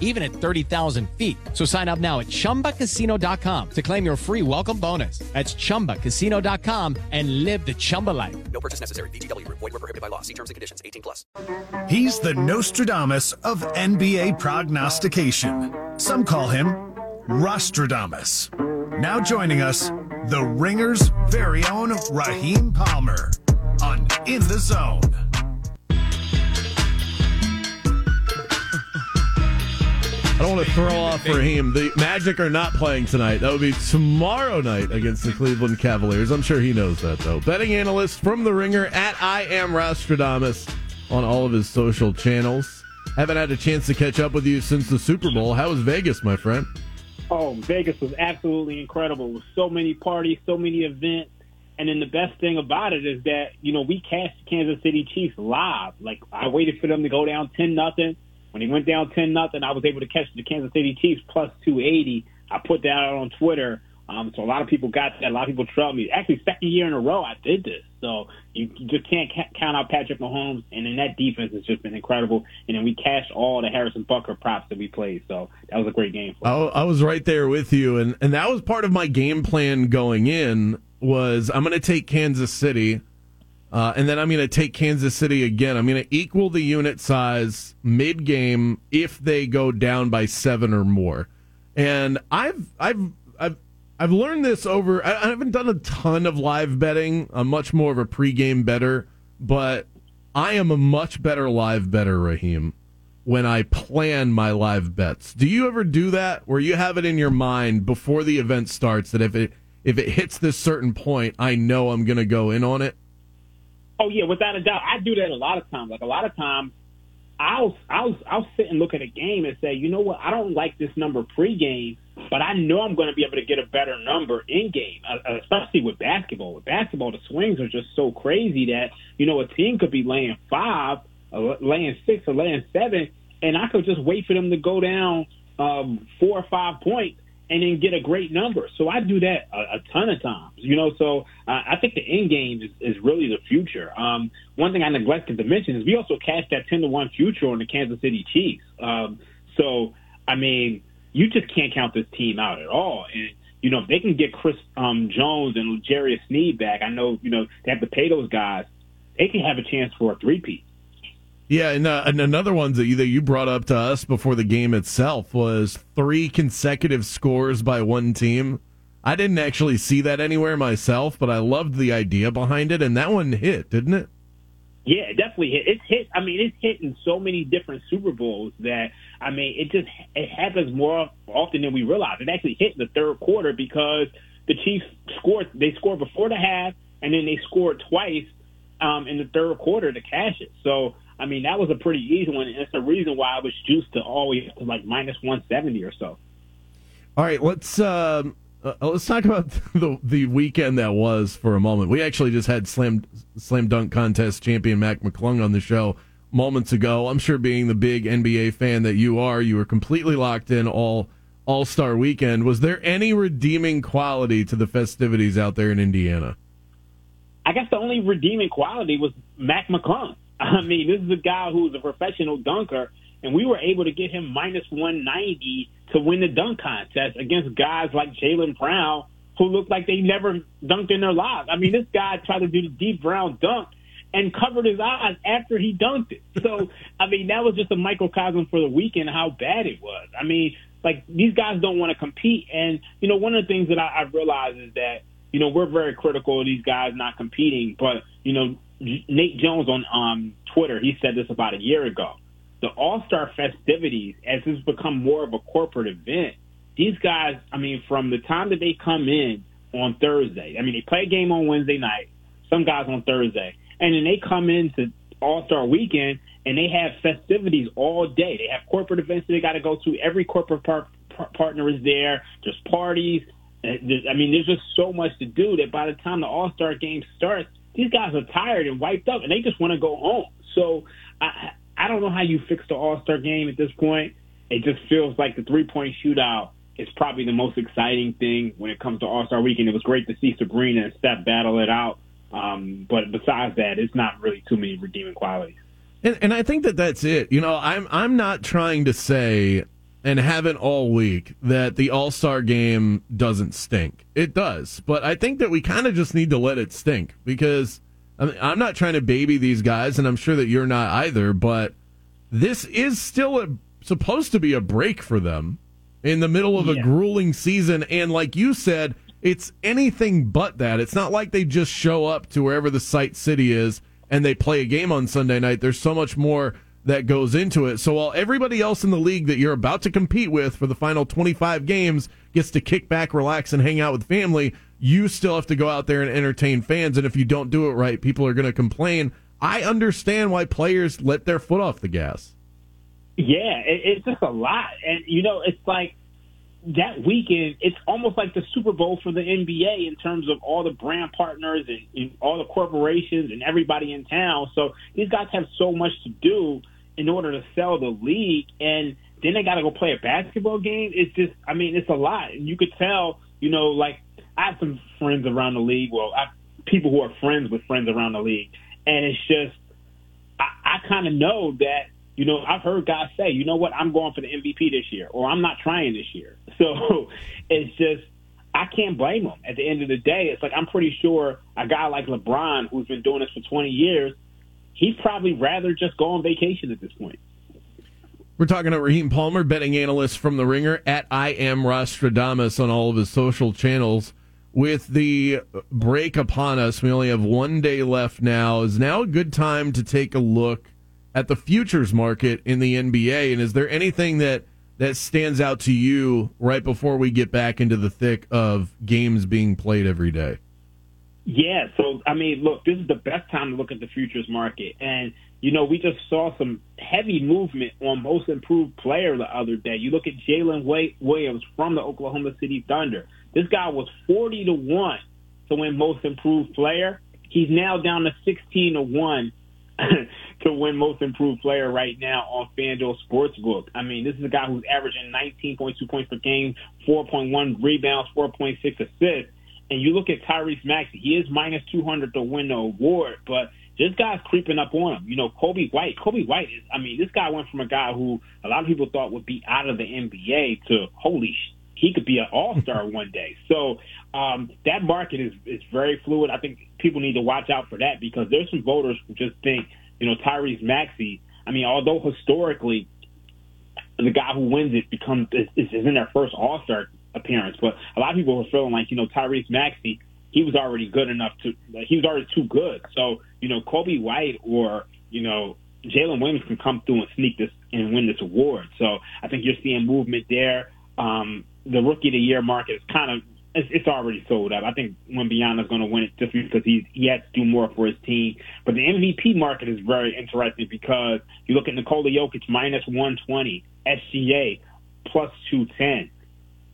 even at 30,000 feet. So sign up now at chumbacasino.com to claim your free welcome bonus. That's chumbacasino.com and live the Chumba life. No purchase necessary. VGW Group. Void were prohibited by law. See terms and conditions. 18 plus. He's the Nostradamus of NBA prognostication. Some call him Rostradamus. Now joining us, the Ringer's very own Raheem Palmer on In the Zone. I don't want to throw off Raheem. The Magic are not playing tonight. That would be tomorrow night against the Cleveland Cavaliers. I'm sure he knows that, though. Betting analyst from The Ringer at I Am Rostradamus on all of his social channels. Haven't had a chance to catch up with you since the Super Bowl. How was Vegas, my friend? Oh, Vegas was absolutely incredible. With so many parties, so many events. And then the best thing about it is that, you know, we cast Kansas City Chiefs live. Like I waited for them to go down ten nothing. When he went down ten nothing, I was able to catch the Kansas City Chiefs plus two eighty. I put that out on Twitter. Um, so a lot of people got that. A lot of people trust me. Actually, second year in a row I did this. So you, just can't ca- count out Patrick Mahomes. And then that defense has just been incredible. And then we cashed all the Harrison Butker props that we played. So that was a great game. I, I was right there with you, and and that was part of my game plan going in. Was I'm going to take Kansas City, uh, and then I'm going to take Kansas City again. I'm going to equal the unit size mid game if they go down by seven or more. And I've I've I've I've learned this over. I, I haven't done a ton of live betting. I'm much more of a pregame better, but I am a much better live better, Raheem when I plan my live bets. Do you ever do that where you have it in your mind before the event starts that if it if it hits this certain point, I know I'm going to go in on it? Oh yeah, without a doubt. I do that a lot of times. Like a lot of times, I'll I'll I'll sit and look at a game and say, you know what, I don't like this number pregame, but I know I'm going to be able to get a better number in game, uh, especially with basketball. With basketball, the swings are just so crazy that you know a team could be laying five, or laying six, or laying seven, and I could just wait for them to go down um, four or five points and then get a great number. So I do that a, a ton of times, you know. So uh, I think the end game is, is really the future. Um, one thing I neglected to mention is we also cashed that ten to one future on the Kansas City Chiefs. Um, so I mean, you just can't count this team out at all. And you know, if they can get Chris um, Jones and Jarius Sneed back, I know you know they have to pay those guys. They can have a chance for a three-peat. Yeah, and, uh, and another one that you, that you brought up to us before the game itself was three consecutive scores by one team. I didn't actually see that anywhere myself, but I loved the idea behind it, and that one hit, didn't it? Yeah, it definitely hit. It's hit. I mean, it's hit in so many different Super Bowls that I mean, it just it happens more often than we realize. It actually hit in the third quarter because the Chiefs scored. They scored before the half, and then they scored twice um, in the third quarter to cash it. So I mean, that was a pretty easy one, and it's the reason why I was juiced to always to like minus one seventy or so. All right, let's um, uh, let's talk about the the weekend that was for a moment. We actually just had slam slam dunk contest champion Mac McClung on the show moments ago. I'm sure, being the big NBA fan that you are, you were completely locked in all All Star weekend. Was there any redeeming quality to the festivities out there in Indiana? I guess the only redeeming quality was Mac McClung. I mean, this is a guy who's a professional dunker, and we were able to get him minus 190 to win the dunk contest against guys like Jaylen Brown, who looked like they never dunked in their lives. I mean, this guy tried to do the Dee Brown dunk and covered his eyes after he dunked it. So, I mean, that was just a microcosm for the weekend how bad it was. I mean, like these guys don't want to compete, and you know, one of the things that I, I realized is that you know we're very critical of these guys not competing, but you know Nate Jones on um, Twitter, he said this about a year ago. The All Star festivities, as it's become more of a corporate event, these guys, I mean, from the time that they come in on Thursday, I mean, they play a game on Wednesday night, some guys on Thursday, and then they come into All Star weekend and they have festivities all day. They have corporate events that they got to go to. Every corporate par- par- partner is there. There's parties. I mean, there's just so much to do that by the time the All Star game starts, these guys are tired and wiped up, and they just want to go home. So I I don't know how you fix the All Star game at this point. It just feels like the three point shootout is probably the most exciting thing when it comes to All Star Weekend. It was great to see Sabrina and Steph battle it out, um, but besides that, it's not really too many redeeming qualities. And, and I think that that's it. You know, I'm I'm not trying to say and haven't all week that the All Star game doesn't stink. It does, but I think that we kind of just need to let it stink because I mean, I'm not trying to baby these guys, and I'm sure that you're not either. But this is still a, supposed to be a break for them in the middle of a grueling season, and like you said, it's anything but that. It's not like they just show up to wherever the site city is and they play a game on Sunday night. There's so much more that goes into it. So while everybody else in the league that you're about to compete with for the final 25 games gets to kick back, relax, and hang out with family, you still have to go out there and entertain fans. And if you don't do it right, people are going to complain. I understand why players let their foot off the gas. Yeah, it, it's just a lot, and you know, it's like that weekend. It's almost like the Super Bowl for the NBA in terms of all the brand partners and, and all the corporations and everybody in town. So these guys have so much to do in order to sell the league, and then they got to go play a basketball game. It's just, I mean, it's a lot, and you could tell. You know, like I have some friends around the league. Well, I, people who are friends with friends around the league, and it's just I, I kind of know that, you know, I've heard guys say, you know what, I'm going for the MVP this year, or I'm not trying this year. So it's just, I can't blame them. At the end of the day, it's like I'm pretty sure a guy like LeBron, who's been doing this for 20 years, he'd probably rather just go on vacation at this point. We're talking to Raheem Palmer, betting analyst from The Ringer, at I am Rostradamus on all of his social channels. With the break upon us, we only have one day left now. Is now a good time to take a look at the futures market in the NBA? And is there anything that that stands out to you right before we get back into the thick of games being played every day? Yeah, so I mean, look, this is the best time to look at the futures market, and you know, we just saw some heavy movement on most improved player the other day. You look at Jalen Williams from the Oklahoma City Thunder. This guy was forty to one to win most improved player. He's now down to sixteen to one to win most improved player right now on FanDuel Sportsbook. I mean, this is a guy who's averaging 19.2 points per game, 4.1 rebounds, 4.6 assists. And you look at Tyrese Maxey, he is minus 200 to win the award, but this guy's creeping up on him. You know, Coby White. Coby White is, I mean, this guy went from a guy who a lot of people thought would be out of the NBA to holy sh- he could be an all star one day. So um, that market is is very fluid. I think people need to watch out for that because there's some voters who just think, you know, Tyrese Maxey. I mean, although historically the guy who wins it becomes is, is in their first All Star appearance, but a lot of people are feeling like you know Tyrese Maxey, he was already good enough to he was already too good. So you know Coby White or you know Jalen Williams can come through and sneak this and win this award. So I think you're seeing movement there. Um, the rookie of the year market is kind of it's, it's already sold up. I think Wembanyama's going to win it just because he he has to do more for his team. But the MVP market is very interesting because you look at Nikola Jokic minus 120, SGA plus 210.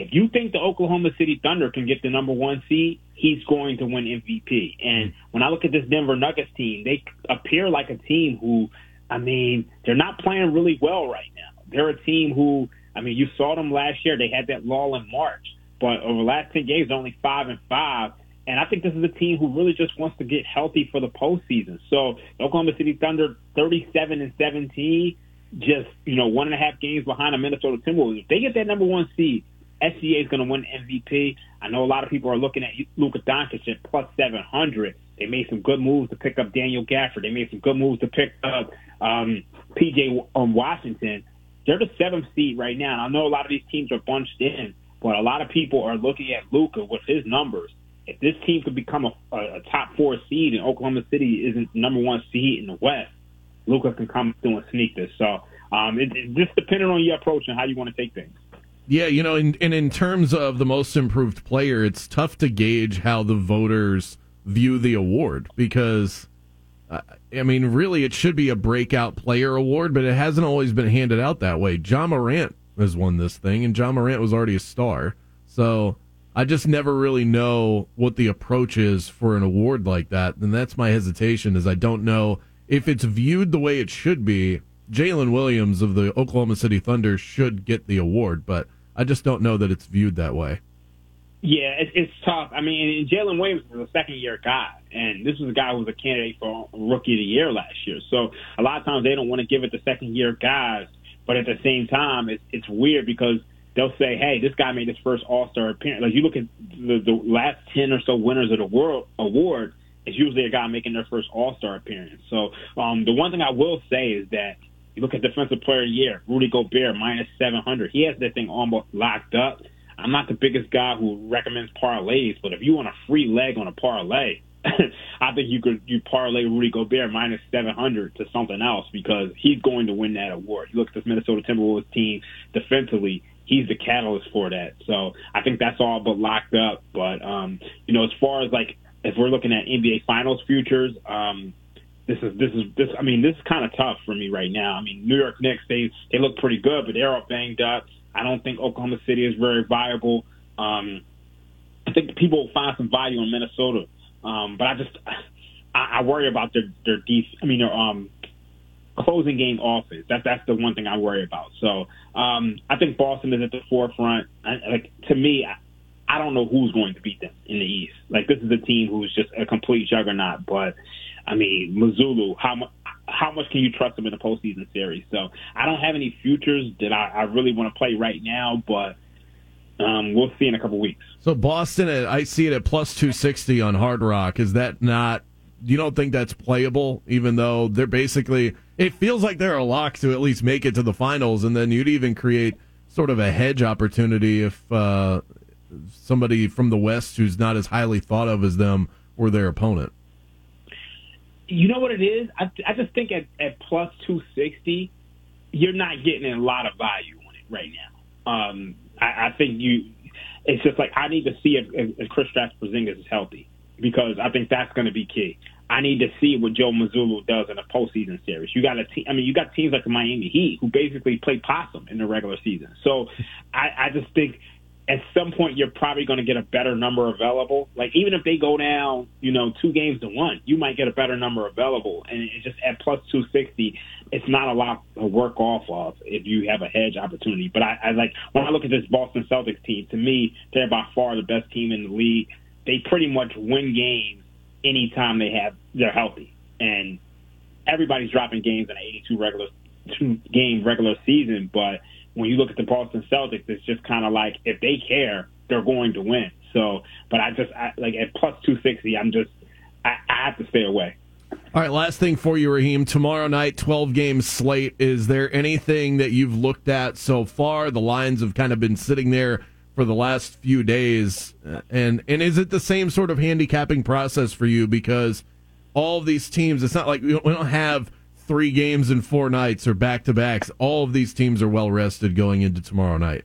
If you think the Oklahoma City Thunder can get the number one seed, he's going to win MVP. And when I look at this Denver Nuggets team, they appear like a team who, I mean, they're not playing really well right now. They're a team who, I mean, you saw them last year. They had that lull in March, but over the last ten games, they're only five and five. And I think this is a team who really just wants to get healthy for the postseason. So Oklahoma City Thunder, thirty-seven and seventeen, just you know one and a half games behind the Minnesota Timberwolves. If they get that number one seed, SGA is going to win MVP. I know a lot of people are looking at Luka Doncic at plus 700. They made some good moves to pick up Daniel Gafford. They made some good moves to pick up um, PJ um, Washington. They're the seventh seed right now. And I know a lot of these teams are bunched in, but a lot of people are looking at Luka with his numbers. If this team could become a, a, a top four seed and Oklahoma City isn't number one seed in the West, Luka can come through and sneak this. So um, it just depending on your approach and how you want to take things. Yeah, you know, in, and in terms of the most improved player, it's tough to gauge how the voters view the award because, uh, I mean, really, it should be a breakout player award, but it hasn't always been handed out that way. Ja Morant has won this thing, and Ja Morant was already a star. So I just never really know what the approach is for an award like that. And that's my hesitation is I don't know if it's viewed the way it should be. Jalen Williams of the Oklahoma City Thunder should get the award, but I just don't know that it's viewed that way. Yeah, it, it's tough. I mean, Jalen Williams was a second year guy, and this was a guy who was a candidate for rookie of the year last year. So a lot of times they don't want to give it to second year guys, but at the same time, it's it's weird because they'll say, "Hey, this guy made his first All Star appearance." Like you look at the, the last ten or so winners of the World Award, it's usually a guy making their first All Star appearance. So um, the one thing I will say is that you look at Defensive Player of the Year, Rudy Gobert minus seven hundred. He has that thing almost locked up. I'm not the biggest guy who recommends parlays, but if you want a free leg on a parlay, I think you could you parlay Rudy Gobert minus 700 to something else because he's going to win that award. You look at this Minnesota Timberwolves team defensively, he's the catalyst for that. So I think that's all but locked up. But um, you know, as far as like if we're looking at NBA Finals futures, um, this is this is this. I mean, this is kind of tough for me right now. I mean, New York Knicks they they look pretty good, but they're all banged up. I don't think Oklahoma City is very viable. Um, I think people will find some value in Minnesota, um, but I just I, I worry about their their def- I mean their um, closing game offense. That that's the one thing I worry about. So um, I think Boston is at the forefront. I, like to me, I, I don't know who's going to beat them in the East. Like this is a team who's just a complete juggernaut. But I mean, Mazzulla, how much? How much can you trust them in a postseason series? So I don't have any futures that I, I really want to play right now, but um, we'll see in a couple weeks. So Boston, I see it at plus two sixty on Hard Rock. Is that not? You don't think that's playable, even though they're basically. It feels like they're a lock to at least make it to the finals, and then you'd even create sort of a hedge opportunity if uh, somebody from the West who's not as highly thought of as them were their opponent. You know what it is? I, I just think at, at plus 260, you're not getting a lot of value on it right now. Um, I, I think you, it's just like I need to see if, if, if Kristaps Porzingis is healthy because I think that's going to be key. I need to see what Joe Mazzulla does in a postseason series. You got a team. I mean, you got teams like the Miami Heat who basically play possum in the regular season. So I, I just think at some point you're probably going to get a better number available. Like even if they go down, you know, two games to one, you might get a better number available. And it's just at plus two sixty, it's not a lot to work off of if you have a hedge opportunity. But I, I like when I look at this Boston Celtics team. To me, they're by far the best team in the league. They pretty much win games anytime they have they're healthy, and everybody's dropping games in an eighty-two regular two game regular season, but when you look at the Boston Celtics, it's just kind of like if they care, they're going to win. So, but I just I, like at plus two sixty, I'm just I, I have to stay away. All right, last thing for you, Raheem. Tomorrow night, 12 game slate. Is there anything that you've looked at so far? The lines have kind of been sitting there for the last few days. Uh, and and is it the same sort of handicapping process for you? Because all these teams, it's not like we don't have three games in four nights or back to backs. All of these teams are well rested going into tomorrow night.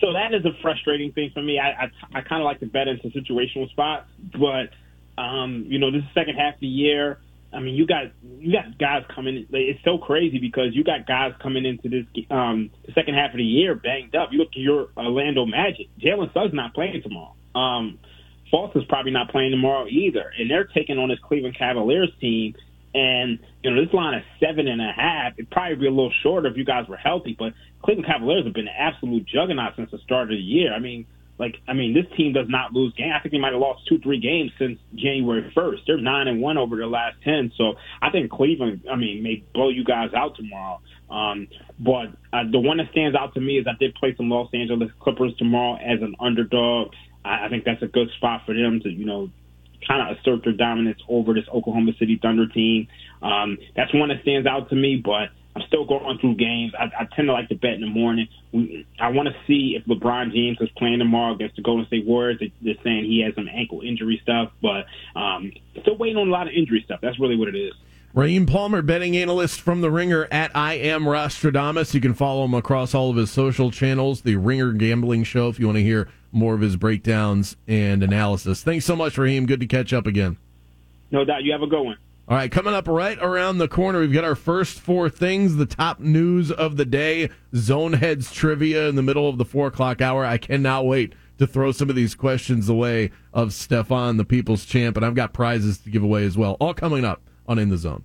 So that is a frustrating thing for me. I I, I kind of like to bet into situational spots, but um, you know this is second half of the year. I mean, you got you got guys coming. It's so crazy because you got guys coming into this um, the second half of the year banged up. You look at your Orlando Magic. Jalen Suggs not playing tomorrow. Um, Fultz is probably not playing tomorrow either, and they're taking on this Cleveland Cavaliers team and, you know, this line is seven and a half. It'd probably be a little shorter if you guys were healthy, but Cleveland Cavaliers have been an absolute juggernaut since the start of the year. I mean, like, I mean, this team does not lose games. I think they might have lost two, three games since January 1st. They're nine and one over their last 10. So I think Cleveland, I mean, may blow you guys out tomorrow. Um, but uh, the one that stands out to me is I did play some Los Angeles Clippers tomorrow as an underdog. I, I think that's a good spot for them to, you know, kind of assert their dominance over this Oklahoma City Thunder team. Um, that's one that stands out to me, but I'm still going through games. I, I tend to like to bet in the morning. We, I want to see if LeBron James is playing tomorrow against the Golden State Warriors. They, they're saying he has some ankle injury stuff, but um, still waiting on a lot of injury stuff. That's really what it is. Raheem Palmer, betting analyst from The Ringer at I Am Rostradamus. You can follow him across all of his social channels, The Ringer Gambling Show, if you want to hear more of his breakdowns and analysis. Thanks so much, Raheem. Good to catch up again. No doubt. You have a good one. All right, coming up right around the corner, we've got our first four things, the top news of the day, Zone Heads trivia in the middle of the four o'clock hour. I cannot wait to throw some of these questions away of Stefan, the people's champ, and I've got prizes to give away as well. All coming up on In the Zone.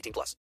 18 plus.